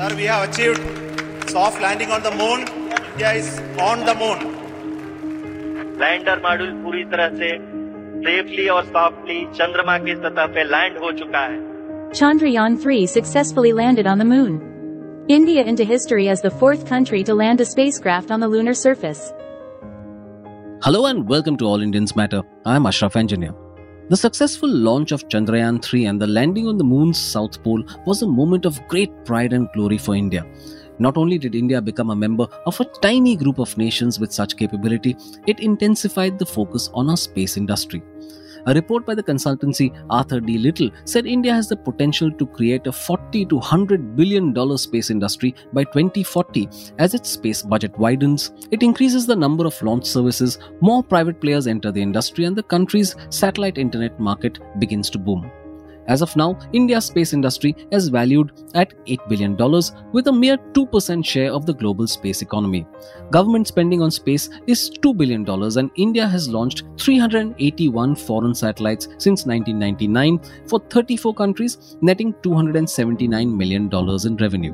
Sir, we have achieved soft landing on the moon. India is on the moon. Lander module पूरी तरह से safely और softly चंद्रमा की सतह पे लैंड हो चुका है Chandrayaan 3 successfully landed on the moon. India into history as the fourth country to land a spacecraft on the lunar surface. Hello and welcome to All Indians Matter. I'm Ashraf Engineer. The successful launch of Chandrayaan 3 and the landing on the moon's south pole was a moment of great pride and glory for India. Not only did India become a member of a tiny group of nations with such capability, it intensified the focus on our space industry. A report by the consultancy Arthur D. Little said India has the potential to create a 40 to 100 billion dollar space industry by 2040 as its space budget widens, it increases the number of launch services, more private players enter the industry and the country's satellite internet market begins to boom. As of now, India's space industry is valued at $8 billion with a mere 2% share of the global space economy. Government spending on space is $2 billion and India has launched 381 foreign satellites since 1999 for 34 countries, netting $279 million in revenue.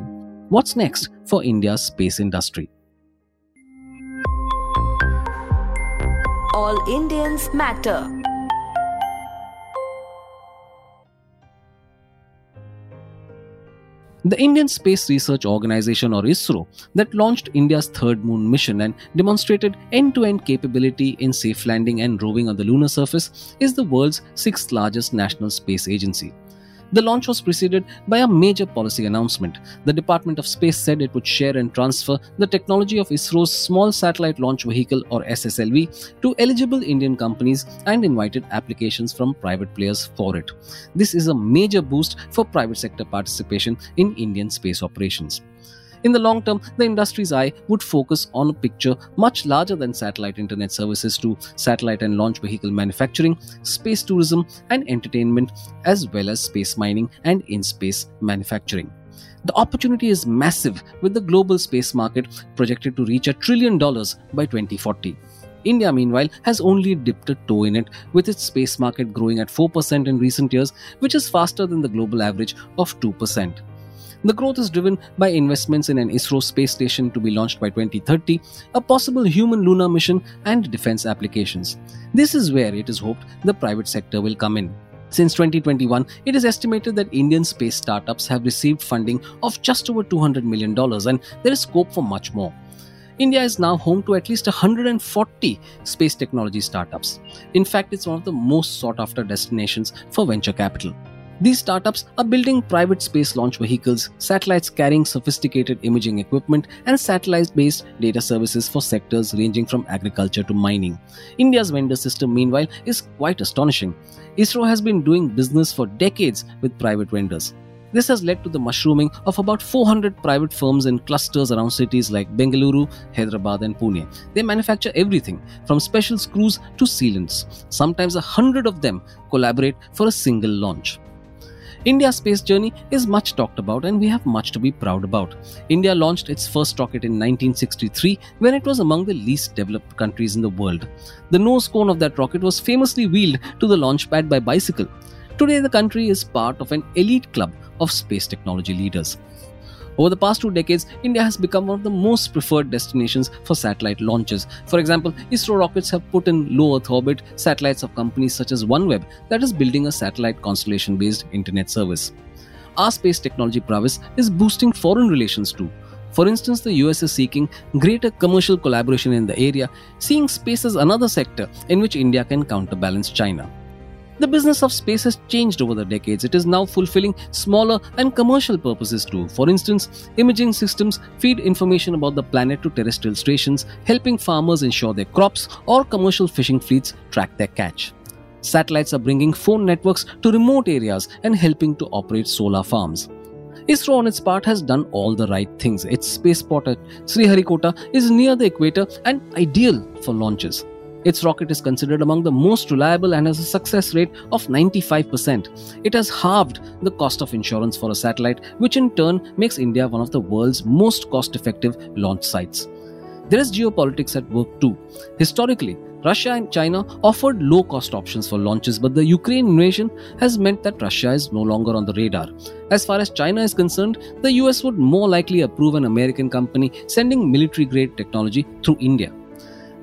What's next for India's space industry? All Indians matter. The Indian Space Research Organization or ISRO that launched India's third moon mission and demonstrated end-to-end capability in safe landing and roving on the lunar surface is the world's sixth largest national space agency. The launch was preceded by a major policy announcement. The Department of Space said it would share and transfer the technology of ISRO's Small Satellite Launch Vehicle or SSLV to eligible Indian companies and invited applications from private players for it. This is a major boost for private sector participation in Indian space operations. In the long term, the industry's eye would focus on a picture much larger than satellite internet services to satellite and launch vehicle manufacturing, space tourism and entertainment, as well as space mining and in space manufacturing. The opportunity is massive with the global space market projected to reach a trillion dollars by 2040. India, meanwhile, has only dipped a toe in it, with its space market growing at 4% in recent years, which is faster than the global average of 2%. The growth is driven by investments in an ISRO space station to be launched by 2030, a possible human lunar mission, and defense applications. This is where it is hoped the private sector will come in. Since 2021, it is estimated that Indian space startups have received funding of just over $200 million, and there is scope for much more. India is now home to at least 140 space technology startups. In fact, it's one of the most sought after destinations for venture capital. These startups are building private space launch vehicles, satellites carrying sophisticated imaging equipment, and satellite based data services for sectors ranging from agriculture to mining. India's vendor system, meanwhile, is quite astonishing. ISRO has been doing business for decades with private vendors. This has led to the mushrooming of about 400 private firms in clusters around cities like Bengaluru, Hyderabad, and Pune. They manufacture everything from special screws to sealants. Sometimes a hundred of them collaborate for a single launch. India's space journey is much talked about and we have much to be proud about. India launched its first rocket in 1963 when it was among the least developed countries in the world. The nose cone of that rocket was famously wheeled to the launch pad by bicycle. Today, the country is part of an elite club of space technology leaders. Over the past two decades, India has become one of the most preferred destinations for satellite launches. For example, ISRO rockets have put in low Earth orbit satellites of companies such as OneWeb that is building a satellite constellation based internet service. Our space technology prowess is boosting foreign relations too. For instance, the US is seeking greater commercial collaboration in the area, seeing space as another sector in which India can counterbalance China. The business of space has changed over the decades. It is now fulfilling smaller and commercial purposes too. For instance, imaging systems feed information about the planet to terrestrial stations, helping farmers ensure their crops, or commercial fishing fleets track their catch. Satellites are bringing phone networks to remote areas and helping to operate solar farms. ISRO, on its part, has done all the right things. Its spaceport at Sriharikota is near the equator and ideal for launches. Its rocket is considered among the most reliable and has a success rate of 95%. It has halved the cost of insurance for a satellite, which in turn makes India one of the world's most cost effective launch sites. There is geopolitics at work too. Historically, Russia and China offered low cost options for launches, but the Ukraine invasion has meant that Russia is no longer on the radar. As far as China is concerned, the US would more likely approve an American company sending military grade technology through India.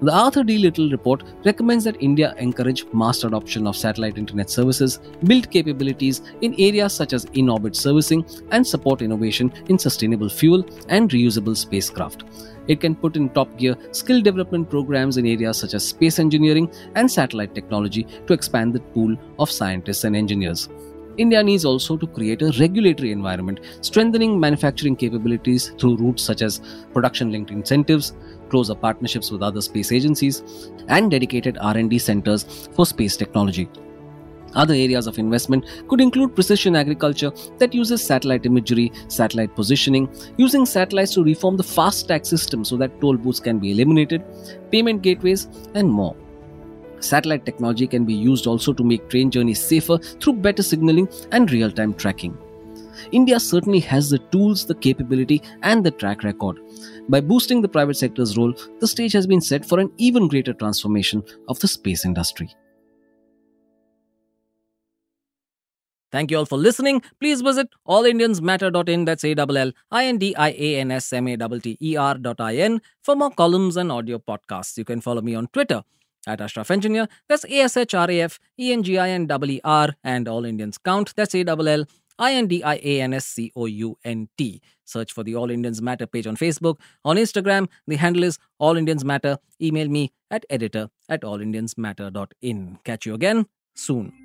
The Arthur D. Little report recommends that India encourage mass adoption of satellite internet services, build capabilities in areas such as in orbit servicing, and support innovation in sustainable fuel and reusable spacecraft. It can put in top gear skill development programs in areas such as space engineering and satellite technology to expand the pool of scientists and engineers. India needs also to create a regulatory environment, strengthening manufacturing capabilities through routes such as production linked incentives, closer partnerships with other space agencies, and dedicated R&D centers for space technology. Other areas of investment could include precision agriculture that uses satellite imagery, satellite positioning, using satellites to reform the FASTag system so that toll booths can be eliminated, payment gateways, and more. Satellite technology can be used also to make train journeys safer through better signaling and real time tracking. India certainly has the tools, the capability, and the track record. By boosting the private sector's role, the stage has been set for an even greater transformation of the space industry. Thank you all for listening. Please visit allindiansmatter.in, that's A-L-L-I-N-D-I-A-N-S-M-A-T-T-E-R dot I-N for more columns and audio podcasts. You can follow me on Twitter at Ashraf Engineer, that's A-S-H-R-A-F-E-N-G-I-N-E-R, and All Indians Count, that's A-L-L-I-N-D-I-A-N-S-C-O-U-N-T. Search for the All Indians Matter page on Facebook. On Instagram, the handle is All Indians Matter. Email me at editor at allindiansmatter.in. Catch you again soon.